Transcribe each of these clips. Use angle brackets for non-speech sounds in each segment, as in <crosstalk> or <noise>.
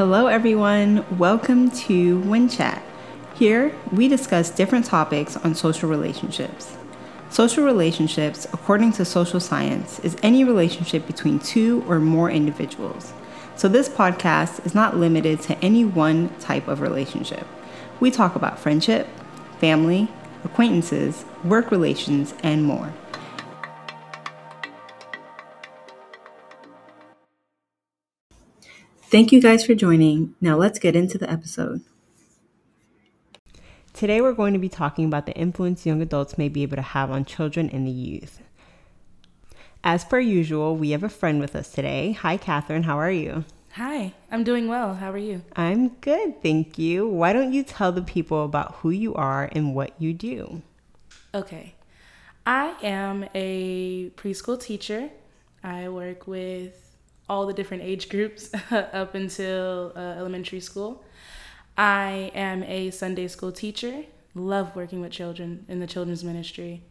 Hello, everyone. Welcome to When Chat. Here, we discuss different topics on social relationships. Social relationships, according to social science, is any relationship between two or more individuals. So, this podcast is not limited to any one type of relationship. We talk about friendship, family, acquaintances, work relations, and more. Thank you guys for joining. Now let's get into the episode. Today we're going to be talking about the influence young adults may be able to have on children and the youth. As per usual, we have a friend with us today. Hi, Catherine. How are you? Hi, I'm doing well. How are you? I'm good, thank you. Why don't you tell the people about who you are and what you do? Okay. I am a preschool teacher. I work with all the different age groups <laughs> up until uh, elementary school. I am a Sunday school teacher. Love working with children in the children's ministry.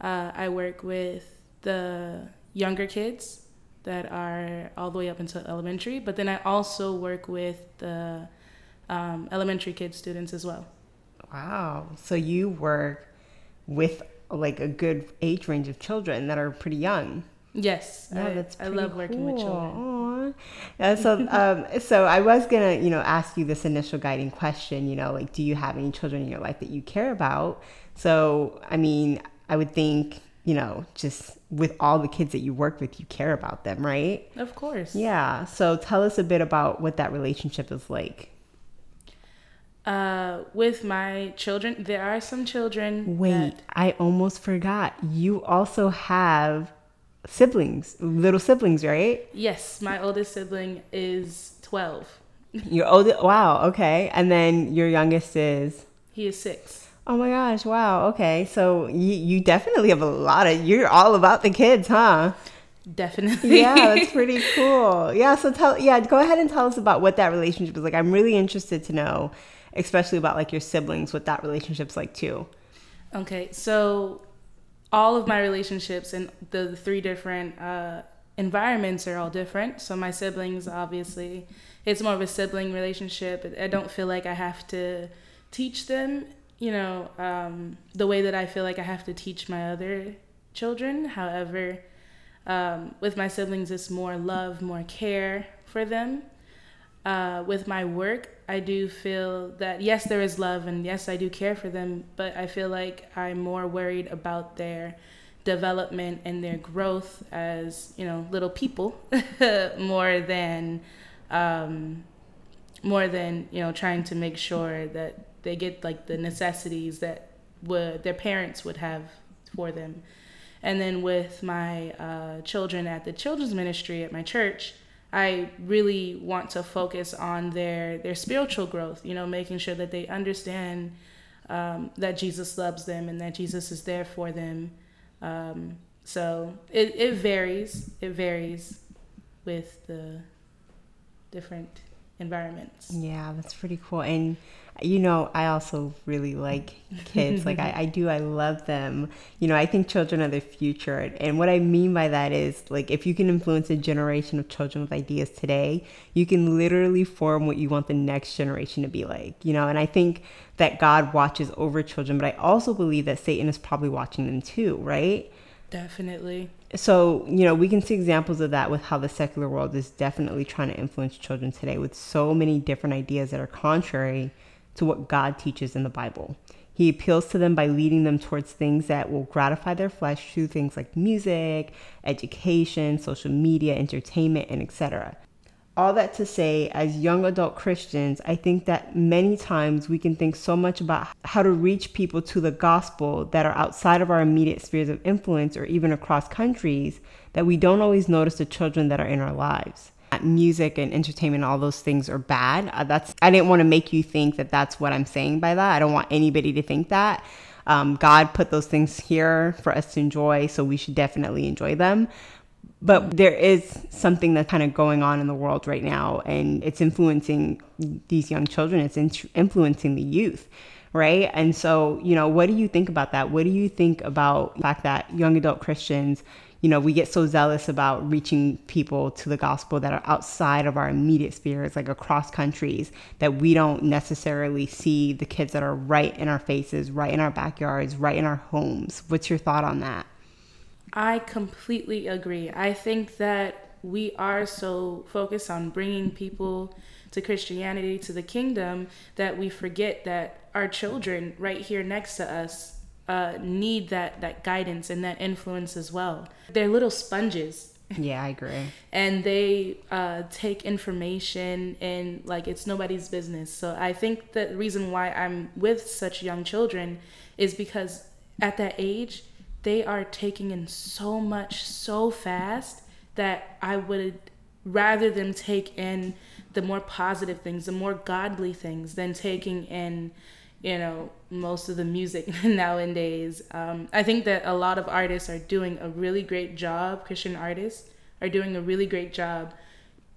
Uh, I work with the younger kids that are all the way up until elementary, but then I also work with the um, elementary kid students as well. Wow. So you work with like a good age range of children that are pretty young. Yes, yeah, I, that's I love working with children. <laughs> Yeah, so um, so I was gonna you know ask you this initial guiding question. You know, like, do you have any children in your life that you care about? So I mean, I would think you know just with all the kids that you work with, you care about them, right? Of course. Yeah. So tell us a bit about what that relationship is like. Uh, with my children, there are some children. Wait, that... I almost forgot. You also have siblings, little siblings, right? Yes, my oldest sibling is 12. Your oldest, wow, okay. And then your youngest is? He is six. Oh my gosh, wow, okay. So you, you definitely have a lot of, you're all about the kids, huh? Definitely. yeah, that's <laughs> pretty cool. Yeah, so tell, yeah, go ahead and tell us about what that relationship is like. I'm really interested to know, especially about like your siblings, what that relationship's like too. Okay, so all of my relationships and the, three different uh, environments are all different. So my siblings, obviously, it's more of a sibling relationship. I don't feel like I have to teach them, you know, um, the way that I feel like I have to teach my other children. However, um, with my siblings, it's more love, more care for them. Uh, with my work, I do feel that yes, there is love, and yes, I do care for them, but I feel like I'm more worried about their development and their growth as you know little people <laughs> more than um, more than you know trying to make sure that they get like the necessities that would their parents would have for them. And then with my uh, children at the children's ministry at my church I really want to focus on their their spiritual growth. You know, making sure that they understand um, that Jesus loves them and that Jesus is there for them. Um, so it, it varies. It varies with the different environments. Yeah, that's pretty cool. And you know, I also really like kids. like I, I do, I love them. You know, I think children are the future. And what I mean by that is like if you can influence a generation of children with ideas today, you can literally form what you want the next generation to be like. You know, and I think that God watches over children, but I also believe that Satan is probably watching them too, right? Definitely. So, you know, we can see examples of that with how the secular world is definitely trying to influence children today with so many different ideas that are contrary to what God teaches in the Bible. He appeals to them by leading them towards things that will gratify their flesh through things like music, education, social media, entertainment, and etc. All that to say, as young adult Christians, I think that many times we can think so much about how to reach people to the gospel that are outside of our immediate spheres of influence or even across countries that we don't always notice the children that are in our lives music and entertainment all those things are bad. Uh, that's i didn't want to make you think that that's what i'm saying by that. I don't want anybody to think that. Um, god put those things here for us to enjoy so we should definitely enjoy them. But there is something that's kind of going on in the world right now and it's influencing these young children. It's in- influencing the youth right? And so you know what do you think about that? What do you think about the fact that young adult christians you know, we get so zealous about reaching people to the gospel that are outside of our immediate spheres, like across countries, that we don't necessarily see the kids that are right in our faces, right in our backyards, right in our homes. What's your thought on that? I completely agree. I think that we are so focused on bringing people to Christianity, to the kingdom, that we forget that our children right here next to us uh, need that that guidance and that influence as well. They're little sponges. Yeah, I agree. <laughs> and they uh, take information and like it's nobody's business. So I think the reason why I'm with such young children is because at that age they are taking in so much so fast that I would rather them take in the more positive things, the more godly things, than taking in you know most of the music <laughs> nowadays. Um, i think that a lot of artists are doing a really great job christian artists are doing a really great job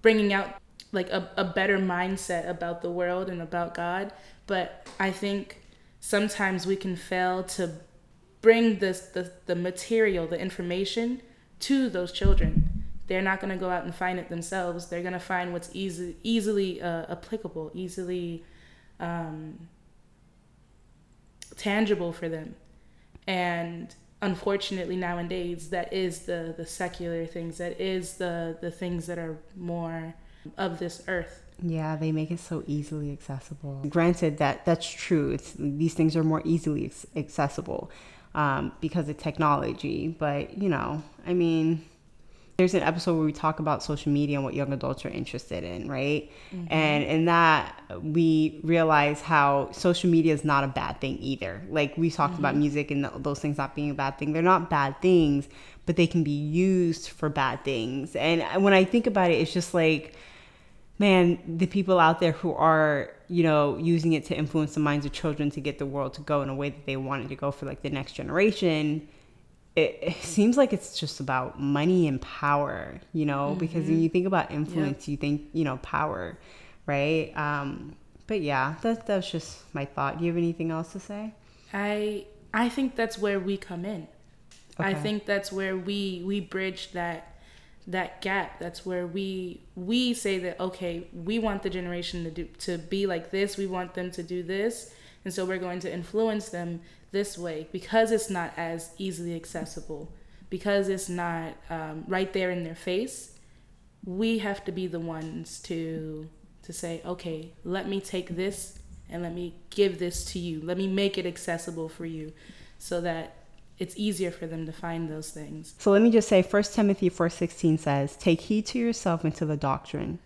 bringing out like a, a better mindset about the world and about god. But i think sometimes we can fail to bring this the, the material the information to those children. They're not going to go out and find it themselves. They're going to find what's easy easily uh, applicable easily um, tangible for them. And unfortunately nowadays that is the the secular things that is the the things that are more of this earth. Yeah they make it so easily accessible. Granted that that's true. It's these things are more easily accessible um, because of technology but you know i mean there's an episode where we talk about social media and what young adults are interested in, right? Mm-hmm. And in that, we realize how social media is not a bad thing either. Like we talked mm-hmm. about music and those things not being a bad thing. They're not bad things, but they can be used for bad things. And when I think about it, it's just like, man, the people out there who are, you know, using it to influence the minds of children to get the world to go in a way that they want it to go for like the next generation it, it, seems like it's just about money and power, you know, mm-hmm. because when you think about influence, you think, you know, power, right? Um, but yeah, that, that's just my thought. Do you have anything else to say? I I think that's where we come in. Okay. I think that's where we we bridge that that gap. That's where we we say that okay, we want the generation to do to be like this. We want them to do this, and so we're going to influence them this way because it's not as easily accessible, because it's not um, right there in their face. We have to be the ones to to say, okay, let me take this and let me give this to you. Let me make it accessible for you, so that it's easier for them to find those things. So let me just say 1 Timothy 4:16 says, "Take heed to yourself and to the doctrine.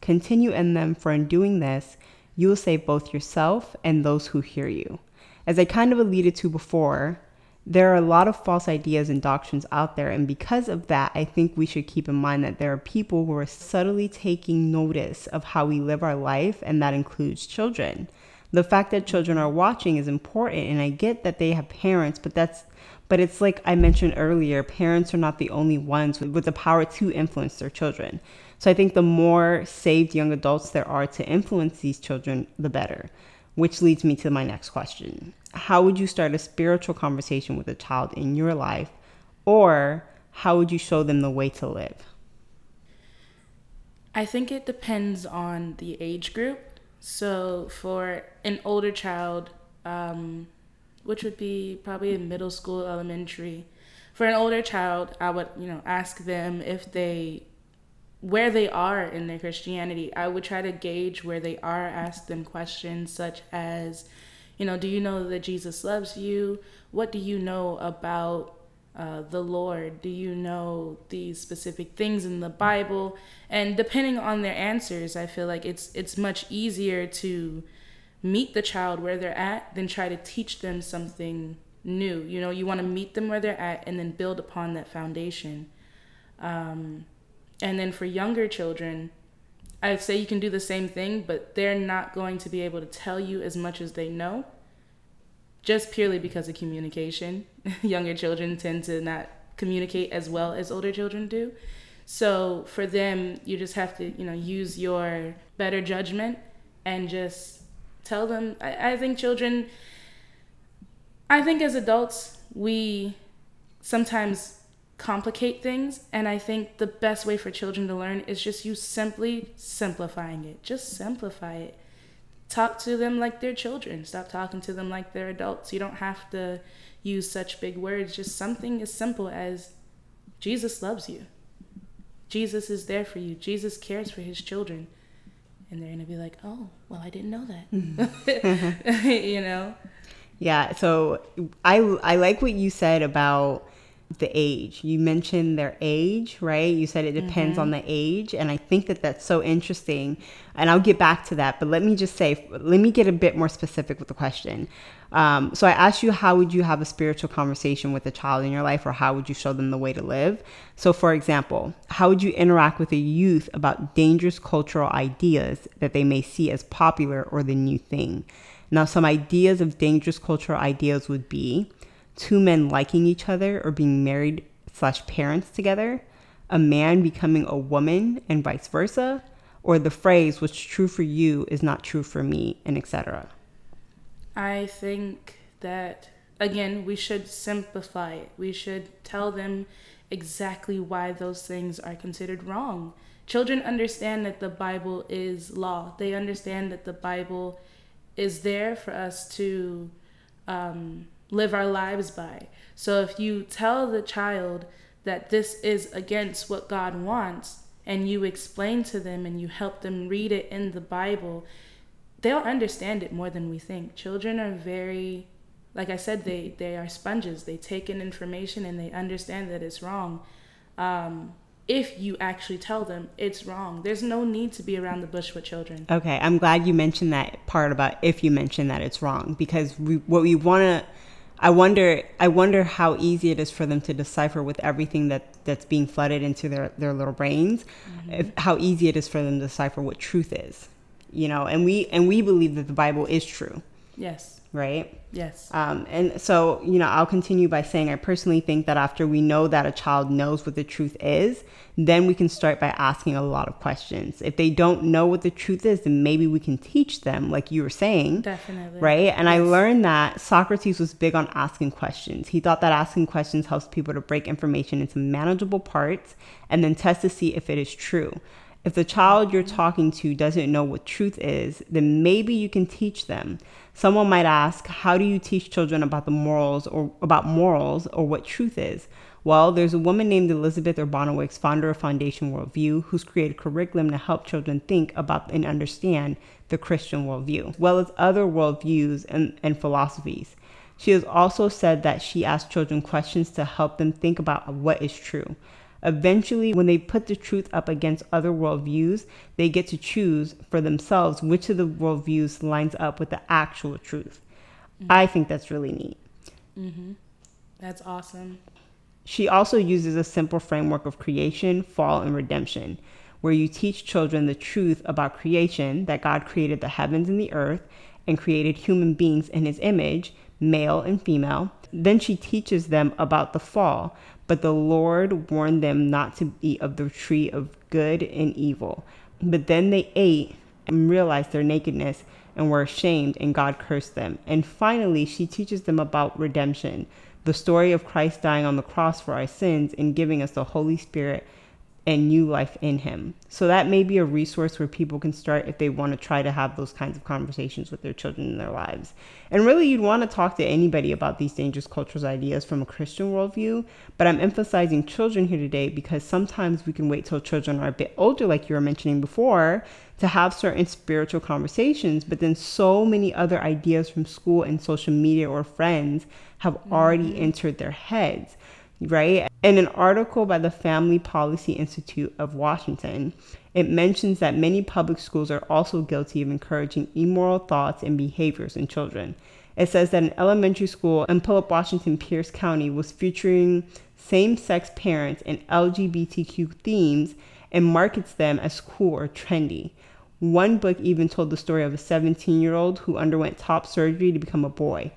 Continue in them, for in doing this, you will save both yourself and those who hear you." As I kind of alluded to before, there are a lot of false ideas and doctrines out there, and because of that, I think we should keep in mind that there are people who are subtly taking notice of how we live our life, and that includes children. The fact that children are watching is important, and I get that they have parents, but that's but it's like I mentioned earlier, parents are not the only ones with, the power to influence their children. So I think the more saved young adults there are to influence these children, the better. Which leads me to my next question. How would you start a spiritual conversation with a child in your life? Or how would you show them the way to live? I think it depends on the age group. So for an older child, um, which would be probably in middle school, elementary, for an older child, I would, you know, ask them if they where they are in their Christianity. I would try to gauge where they are, ask them questions such as, you know, do you know that Jesus loves you? What do you know about uh, the Lord? Do you know these specific things in the Bible? And depending on their answers, I feel like it's it's much easier to meet the child where they're at than try to teach them something new. You know, you want to meet them where they're at and then build upon that foundation. Um, and then for younger children, I'd say you can do the same thing, but they're not going to be able to tell you as much as they know just purely because of communication. <laughs> younger children tend to not communicate as well as older children do. So for them, you just have to, you know, use your better judgment and just tell them. I, I think children, I think as adults, we sometimes complicate things. And I think the best way for children to learn is just you simply simplifying it. Just simplify it. Talk to them like they're children. Stop talking to them like they're adults. You don't have to use such big words. Just something as simple as Jesus loves you. Jesus is there for you. Jesus cares for his children. And they're going to be like, oh, well, I didn't know that. Mm-hmm. <laughs> you know? Yeah. So I, I like what you said about the age. You mentioned their age, right? You said it depends mm-hmm. on the age. And I think that that's so interesting. And I'll get back to that. But let me just say, let me get a bit more specific with the question. Um, so I asked you, how would you have a spiritual conversation with a child in your life, or how would you show them the way to live? So, for example, how would you interact with a youth about dangerous cultural ideas that they may see as popular or the new thing? Now, some ideas of dangerous cultural ideas would be two men liking each other or being married slash parents together, a man becoming a woman and vice versa, or the phrase what's true for you is not true for me, and etc. I think that again, we should simplify it. We should tell them exactly why those things are considered wrong. Children understand that the Bible is law. They understand that the Bible is there for us to um, live our lives by. So if you tell the child that this is against what God wants, and you explain to them and you help them read it in the Bible, they'll understand it more than we think. Children are very like I said, they they are sponges. They take in information and they understand that it's wrong. Um, if you actually tell them it's wrong. There's no need to be around the bush with children. Okay, I'm glad you mentioned that part about if you mention that it's wrong because we, what we want to I wonder I wonder how easy it is for them to decipher with everything that that's being flooded into their their little brains. Mm-hmm. If, how easy it is for them to decipher what truth is. You know, and we and we believe that the Bible is true. Yes right? Yes. Um, and so, you know, I'll continue by saying I personally think that after we know that a child knows what the truth is, then we can start by asking a lot of questions. If they don't know what the truth is, then maybe we can teach them, like you were saying. Definitely. Right? And yes. I learned that Socrates was big on asking questions. He thought that asking questions helps people to break information into manageable parts and then test to see if it is true. If the child you're talking to doesn't know what truth is, then maybe you can teach them. Someone might ask, How do you teach children about the morals or about morals or what truth is? Well, there's a woman named Elizabeth Urbanowicz, founder of Foundation Worldview, who's created curriculum to help children think about and understand the Christian worldview, as well as other worldviews and, and philosophies. She has also said that she asks children questions to help them think about what is true. Eventually, when they put the truth up against other worldviews, they get to choose for themselves which of the worldviews lines up with the actual truth. Mm-hmm. I think that's really neat. Mm-hmm. That's awesome. She also uses a simple framework of creation, fall, and redemption, where you teach children the truth about creation that God created the heavens and the earth and created human beings in his image, male and female. Then she teaches them about the fall, but the Lord warned them not to eat of the tree of good and evil. But then they ate and realized their nakedness and were ashamed, and God cursed them. And finally, she teaches them about redemption the story of Christ dying on the cross for our sins and giving us the Holy Spirit and new life in him. So that may be a resource where people can start if they want to try to have those kinds of conversations with their children in their lives. And really, you'd want to talk to anybody about these dangerous cultures ideas from a Christian worldview. But I'm emphasizing children here today because sometimes we can wait till children are a bit older, like you were mentioning before, to have certain spiritual conversations. But then so many other ideas from school and social media or friends have already mm-hmm. entered their heads right? In an article by the Family Policy Institute of Washington, it mentions that many public schools are also guilty of encouraging immoral thoughts and behaviors in children. It says that an elementary school in Puyallup Washington Pierce County was featuring same sex parents and LGBTQ themes and markets them as cool or trendy. One book even told the story of a 17 year old who underwent top surgery to become a boy.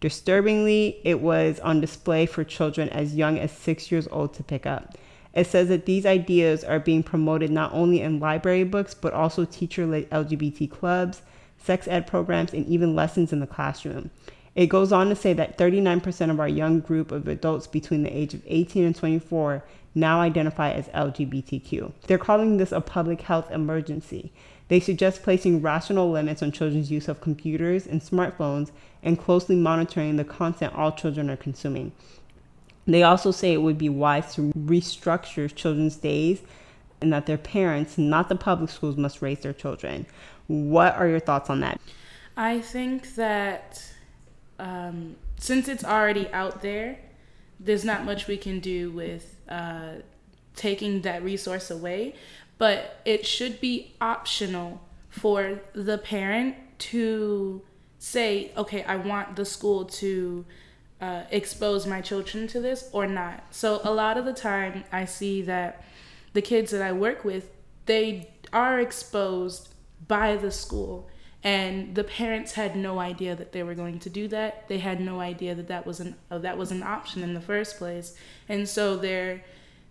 Disturbingly, it was on display for children as young as six years old to pick up. It says that these ideas are being promoted not only in library books, but also teacher led LGBT clubs, sex ed programs, and even lessons in the classroom. It goes on to say that 39% of our young group of adults between the age of 18 and 24 now identify as LGBTQ. They're calling this a public health emergency. They suggest placing rational limits on children's use of computers and smartphones and closely monitoring the content all children are consuming. They also say it would be wise to restructure children's days and that their parents, not the public schools, must raise their children. What are your thoughts on that? I think that um, since it's already out there, there's not much we can do with uh, taking that resource away, but it should be optional for the parent to say, okay, I want the school to uh, expose my children to this or not. So a lot of the time, I see that the kids that I work with, they are exposed by the school and the parents had no idea that they were going to do that they had no idea that that was an uh, that was an option in the first place and so they're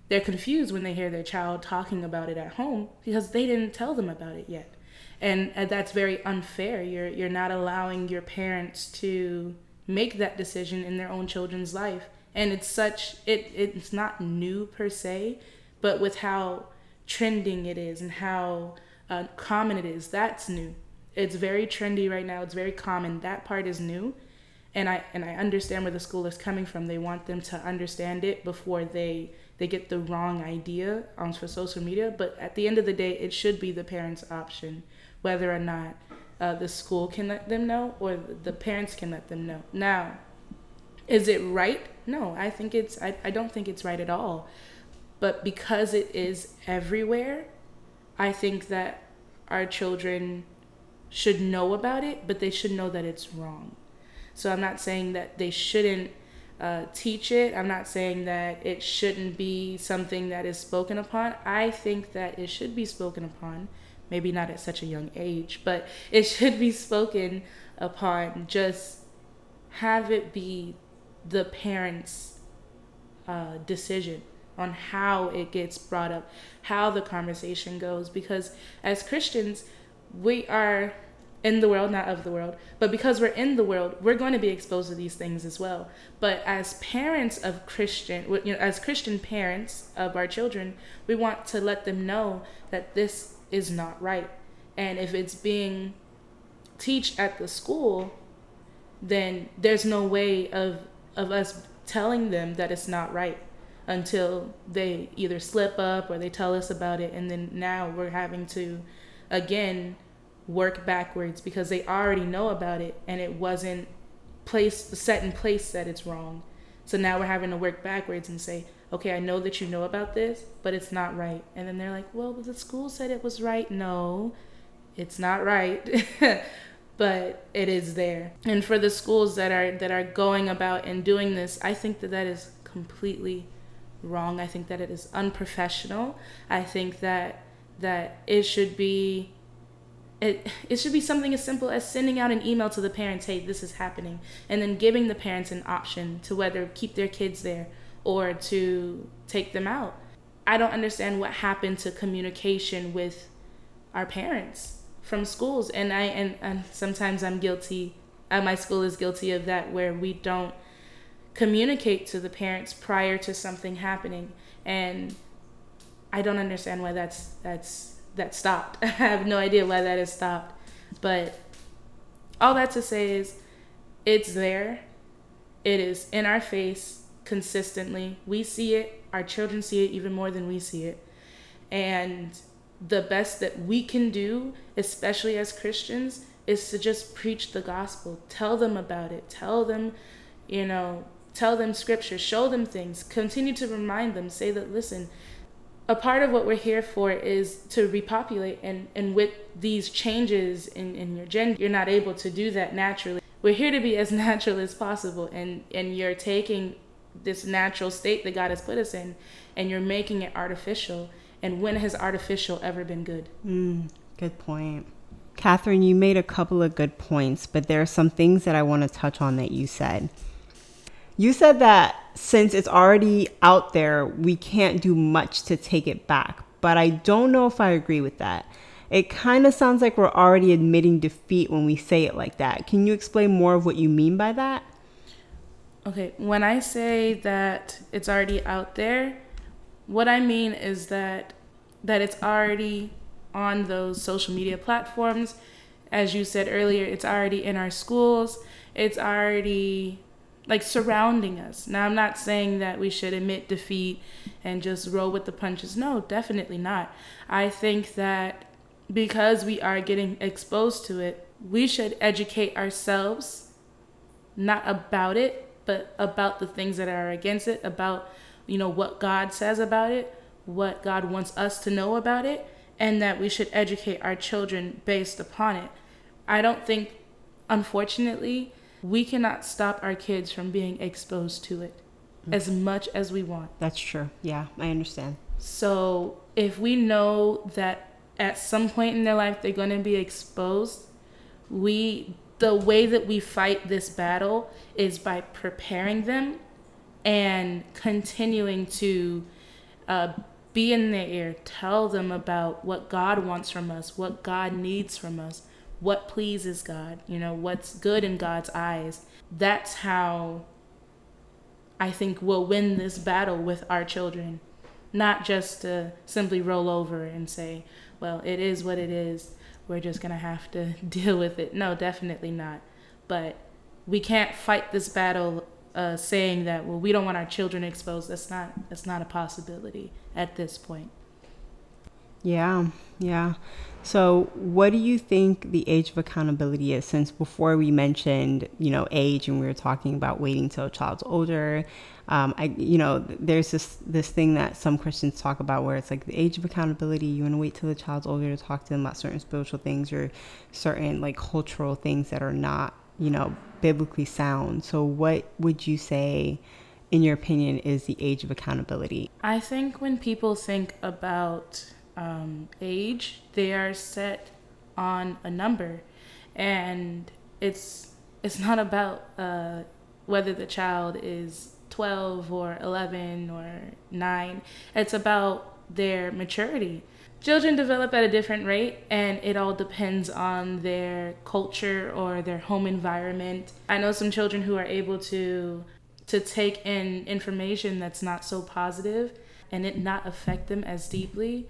they're confused when they hear their child talking about it at home because they didn't tell them about it yet and uh, that's very unfair you're you're not allowing your parents to make that decision in their own children's life and it's such it it's not new per se but with how trending it is and how uh, common it is that's new it's very trendy right now. It's very common. That part is new. And I and I understand where the school is coming from. They want them to understand it before they they get the wrong idea on for social media. But at the end of the day, it should be the parents' option whether or not uh, the school can let them know or the parents can let them know. Now, is it right? No, I think it's I, I don't think it's right at all. But because it is everywhere, I think that our children should know about it, but they should know that it's wrong. So I'm not saying that they shouldn't uh, teach it. I'm not saying that it shouldn't be something that is spoken upon. I think that it should be spoken upon, maybe not at such a young age, but it <laughs> should be spoken upon. Just have it be the parents' uh, decision on how it gets brought up, how the conversation goes. Because as Christians, we are in the world, not of the world. But because we're in the world, we're going to be exposed to these things as well. But as parents of Christian, you know, as Christian parents of our children, we want to let them know that this is not right. And if it's being taught at the school, then there's no way of of us telling them that it's not right until they either slip up or they tell us about it and then now we're having to again work backwards because they already know about it and it wasn't placed set in place that it's wrong. So now we're having to work backwards and say, okay, I know that you know about this, but it's not right. And then they're like, well, the school said it was right. No, it's not right. <laughs> but it is there. And for the schools that are that are going about and doing this, I think that that is completely wrong. I think that it is unprofessional. I think that that it should be it, it should be something as simple as sending out an email to the parents hey this is happening and then giving the parents an option to whether keep their kids there or to take them out. I don't understand what happened to communication with our parents from schools and i and, and sometimes i'm guilty uh, my school is guilty of that where we don't communicate to the parents prior to something happening and i don't understand why that's that's that stopped. <laughs> I have no idea why that has stopped. But all that to say is it's there. It is in our face consistently. We see it. Our children see it even more than we see it. And the best that we can do, especially as Christians, is to just preach the gospel. Tell them about it. Tell them, you know, tell them scripture. Show them things. Continue to remind them. Say that, listen, a part of what we're here for is to repopulate and, and with these changes in, in your gender you're not able to do that naturally. We're here to be as <laughs> natural as possible and and you're taking this natural state that god has put us in and you're making it artificial. And when has artificial ever been good? Mm, good point. Catherine you made a couple of good points but there are some things that i want to touch on that you said you said that since it's already out there, we can't do much to take it back. But I don't know if I agree with that. It kind of sounds like we're already admitting defeat when we say it like that. Can you explain more of what you mean by that? Okay, when I say that it's already out there, what I mean is that that it's already on those social media platforms. As you said earlier, it's already in our schools. It's already like surrounding us. Now, I'm not saying that we should admit defeat and just roll with the punches. No, definitely not. I think that because we are getting exposed to it, we should educate ourselves, not about it, but about the things that are against it, about, you know, what God says about it, what God wants us to know about it, and that we should educate our children based upon it. I don't think, unfortunately, we cannot stop our kids from being exposed to it mm-hmm. as much as we want. That's true. Yeah, I understand. So if we know that at some point in their life they're going to be exposed, we the way that we fight this battle is by preparing them and continuing to uh, be in their ear, tell them about what God wants from us, what God needs from us, what pleases God, you know, what's good in God's eyes. That's how I think we'll win this battle with our children. Not just to simply roll over and say, well, it is what it is. We're just going to have to <laughs> deal with it. No, definitely not. But we can't fight this battle uh, saying that, well, we don't want our children exposed. That's not, that's not a possibility at this point. Yeah, yeah. So, what do you think the age of accountability is? Since before we mentioned, you know, age, and we were talking about waiting till a child's older. Um, I, you know, there's this this thing that some Christians talk about where it's like the age of accountability. You want to wait till the child's older to talk to them about certain spiritual things or certain like cultural things that are not, you know, biblically sound. So, what would you say? in your opinion, is the age of accountability? I think when people think about um, age, they are set on a number, and it's it's not about uh, whether the child is 12 or 11 or 9. It's about their maturity. Children develop at a different rate, and it all depends on their culture or their home environment. I know some children who are able to to take in information that's not so positive and it not affect them as deeply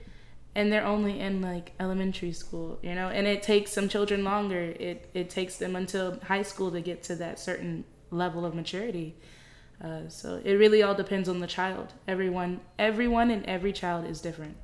and they're only in like elementary school you know? And it takes some children longer. It it takes them until high school to get to that certain level of maturity. Uh, so it really all depends on the child. Everyone everyone and every child is different.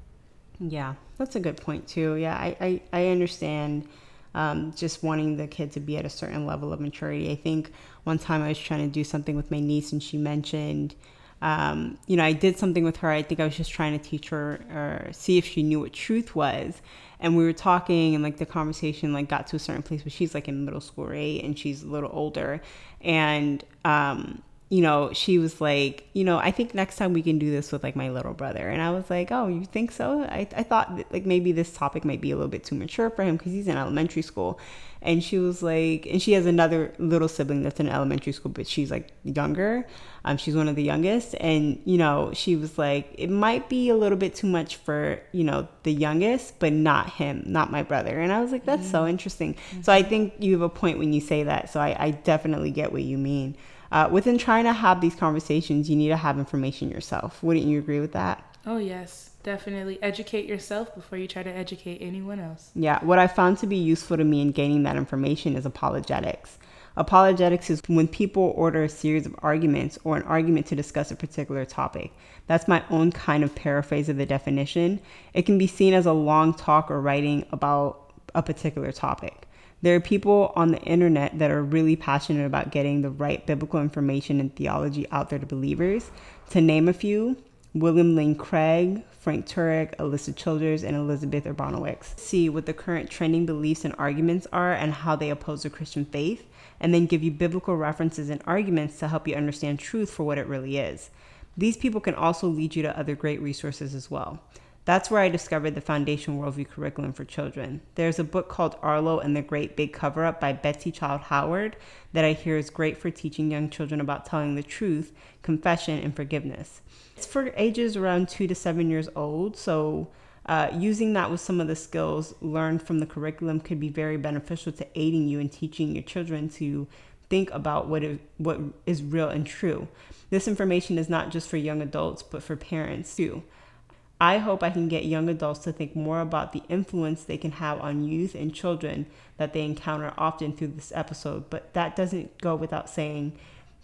Yeah that's a good point too. Yeah i i, I understand um, just wanting the kid to be at a certain level of maturity. I think one time i was trying to do something with my niece and she mentioned um, you know, I did something with her. I think I was just trying to teach her or see if she knew what truth was. And we were talking, and like the conversation like got to a certain place, but she's like in middle school, right? And she's a little older, and um, you know, she was like, you know, I think next time we can do this with like my little brother. And I was like, oh, you think so? I, I thought like maybe this topic might be a little bit too mature for him because he's in elementary school. And she was like, and she has another little sibling that's in elementary school, but she's like younger. Um, she's one of the youngest. And, you know, she was like, it might be a little bit too much for, you know, the youngest, but not him, not my brother. And I was like, that's mm-hmm. so interesting. Mm-hmm. So I think you have a point when you say that. So I, I definitely get what you mean uh, within trying to have these conversations, you need to have information yourself. Wouldn't you agree with that? Oh, yes, definitely. Educate yourself before you try to educate anyone else. Yeah, what I found to be useful to me in gaining that information is apologetics. Apologetics is when people order a series of arguments or an argument to discuss a particular topic. That's my own kind of paraphrase of the definition. It can be seen as a long talk or writing about a particular topic. There are people on the internet that are really passionate about getting the right biblical information and theology out there to believers. To name a few, William Lane Craig, Frank Turek, Alisa Childers, and Elizabeth Urbanowicz. See what the current trending beliefs and arguments are and how they oppose the Christian faith, and then give you biblical references and arguments to help you understand truth for what it really is. These people can also lead you to other great resources as well. That's where I discovered the Foundation Worldview Curriculum for Children. There's a book called Arlo and the Great Big Cover Up by Betsy Child Howard that I hear is great for teaching young children about telling the truth, confession, and forgiveness. It's for ages around two to seven years old, so Uh, using that with some of the skills learned from the curriculum could be very beneficial to aiding you in teaching your children to think about what is, what is real and true. This information is not just for young adults, but for parents too. I hope I can get young adults to think more about the influence they can have on youth and children that they encounter often through this episode, but that doesn't go without saying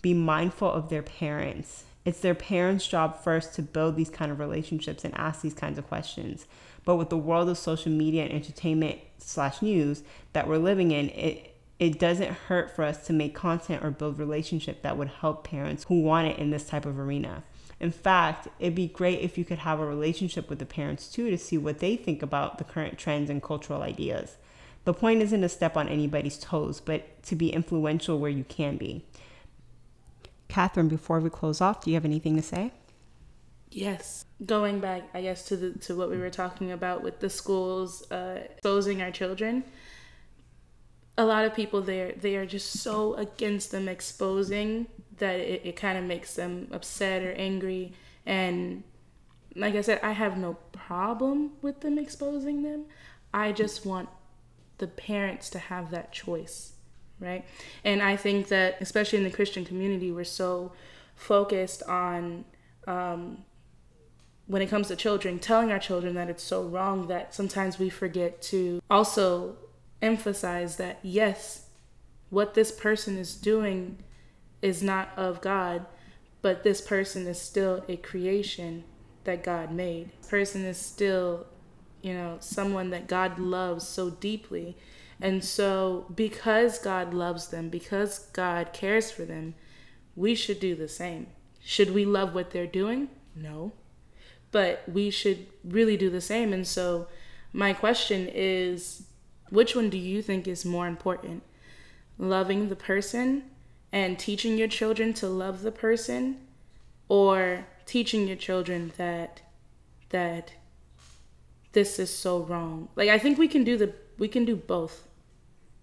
be mindful of their parents. It's their parents' job first to build these kind of relationships and ask these kinds of questions. But with the world of social media and entertainment slash news that we're living in, it it doesn't hurt for us to make content or build relationship that would help parents who want it in this type of arena. In fact, it'd be great if you could have a relationship with the parents too to see what they think about the current trends and cultural ideas. The point isn't to step on anybody's toes, but to be influential where you can be. Catherine, before we close off, do you have anything to say? Yes. Going back, I guess, to the to what we were talking about with the schools uh, exposing our children. A lot of people there, they are just so against them exposing that it, it kind of makes them upset or angry. And like I said, I have no problem with them exposing them. I just want the parents to have that choice right? And I think that, especially in the Christian community, we're so focused on, um, when it comes to children, telling our children that it's so wrong that sometimes we forget to also emphasize that, yes, what this person is doing is not of God, but this person is still a creation that God made. Person is still, you know, someone that God loves so deeply and so, because God loves them, because God cares for them, we should do the same. Should we love what they're doing? No. But we should really do the same. And so, my question is which one do you think is more important? Loving the person and teaching your children to love the person or teaching your children that that this is so wrong. Like I think we can do the we can do both.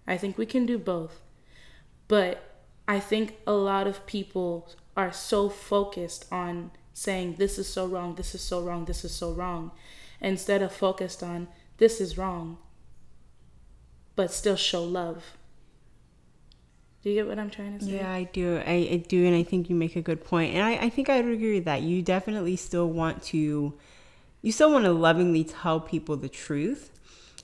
I think we can do both. But I think a lot of people are so focused on saying, this is so wrong, this is so wrong, this is so wrong, instead of focused on, this is wrong, but still show love. Do you get what I'm trying to say? Yeah, I do. I, I do, and I think you make a good point. And I, I think I would agree with that. You definitely still want to, you still want to lovingly tell people the truth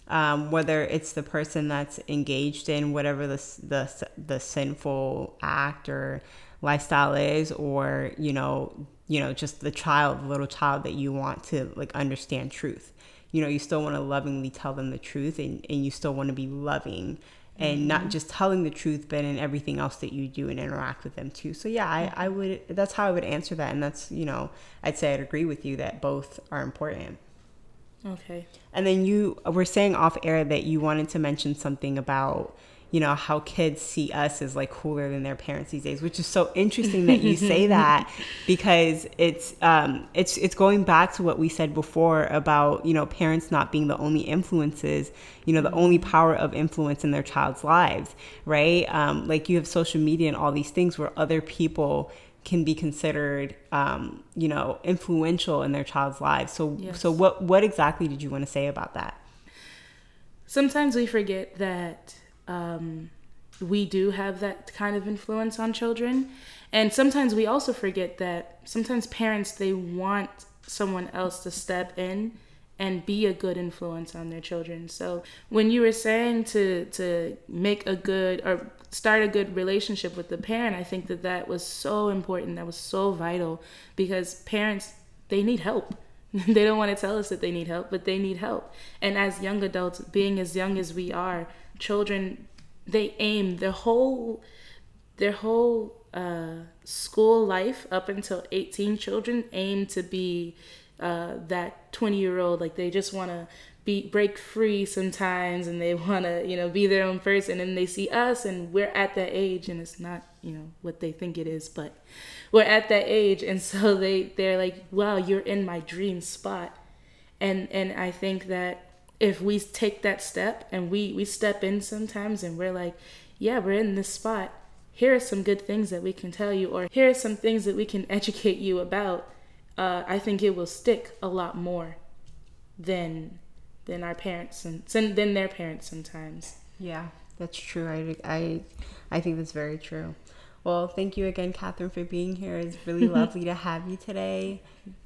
um, whether it's the person that's engaged in whatever the, the, the sinful act or lifestyle is, or, you know, you know, just the child, the little child that you want to like understand truth. You know, you still want to lovingly tell them the truth and, and you still want to be loving and mm-hmm. not just telling the truth, but in everything else that you do and interact with them too. So yeah, I, I would, that's how I would answer that. And that's, you know, I'd say I'd agree with you that both are important. Okay. And then you were saying off air that you wanted to mention something about, you know, how kids see us as like cooler than their parents these days, which is so interesting that you say <laughs> that because it's um it's it's going back to what we said before about, you know, parents not being the only influences, you know, the only power of influence in their child's lives, right? Um like you have social media and all these things where other people can be considered, um, you know, influential in their child's lives. So, yes. so what what exactly did you want to say about that? Sometimes we forget that um, we do have that kind of influence on children, and sometimes we also forget that sometimes parents they want someone else to step in and be a good influence on their children. So when you were saying to to make a good or start a good relationship with the parent, I think that that was so important. That was so vital because parents they need help. <laughs> they don't want to tell us that they need help, but they need help. And as young adults, being as young as we are, children they aim their whole their whole uh, school life up until 18 children aim to be uh, that 20 year old like they just want to be break free sometimes and they <laughs> want to you know be their own person and they see us and we're at that age and it's not you know what they think it is but we're at that age and <laughs> so they they're like wow you're in my dream spot. And and i think that if we take that step and we we step in sometimes and we're like yeah we're in this spot here are some good things that we can tell you or here are some things that we can educate you about uh, i think it will stick a lot more than than our parents and than their parents sometimes. Yeah, that's true. I, I, I think that's very true. Well, thank you again, Catherine, for being here. It's really <laughs> lovely to have you today.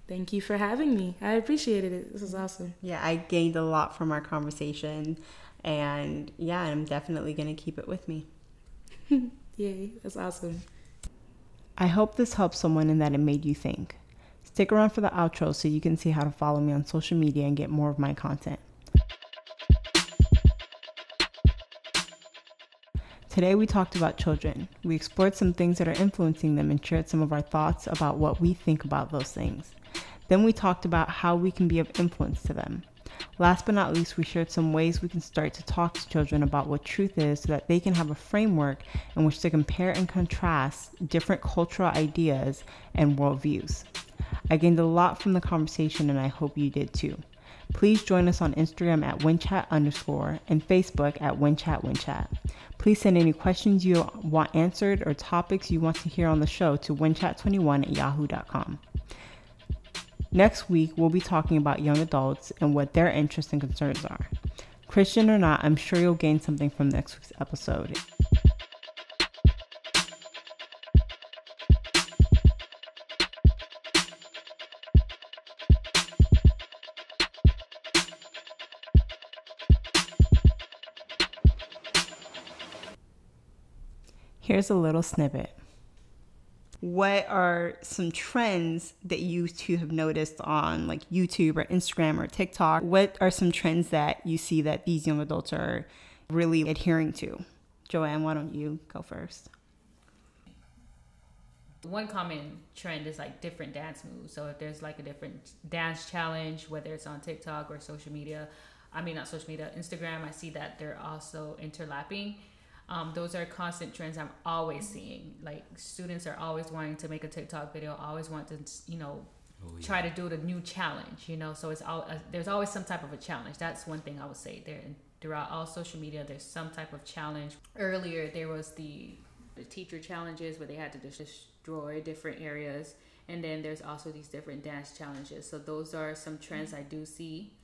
Thank you for having me. I appreciated it. This was awesome. Yeah, I gained a lot from our conversation. And yeah, I'm definitely going to keep it with me. <laughs> Yay, that's awesome. I hope this helped someone and that it made you think. Stick around for the outro so you can see how to follow me on social media and get more of my content. Today we talked about children. We explored some things that are influencing them and shared some of our thoughts about what we think about those things. Then we talked about how we can be of influence to them. Last but not least, we shared some ways we can start to talk to children about what truth is so that they can have a framework in which to compare and contrast different cultural ideas and worldviews. I gained a lot from the conversation and I hope you did too. Please join us on Instagram at winchat underscore and Facebook at winchat winchat. Please send any questions you want answered or topics you want to hear on the show to winchat21 at yahoo.com. Next week, we'll be talking about young adults and what their interests and concerns are. Christian or not, I'm sure you'll gain something from next week's episode. Here's a little snippet. What are some trends that you two have noticed on like YouTube or Instagram or TikTok? What are some trends that you see that these young adults are really adhering to? Joanne, why don't you go first? One common trend is like different dance moves. So if there's like a different dance challenge, whether it's on TikTok or social media, I mean not social media, Instagram, I see that they're also interlapping um, those are constant trends I'm always seeing. Like students are always wanting to make a TikTok video, always want to, you know, oh, yeah. try to do the new challenge. You know, so it's all uh, there's always some type of a challenge. That's one thing I would say there. Throughout all social media, there's some type of challenge. Earlier, there was the the teacher challenges where they had to just destroy different areas, and then there's also these different dance challenges. So those are some trends I do see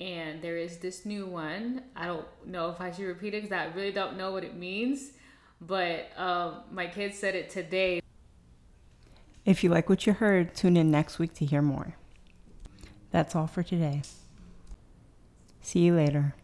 and there is this new one. I don't know if I should repeat it because I really don't know what it means, but um, my kids said it today. If you like what you heard, tune in next week to hear more. That's all for today. See you later.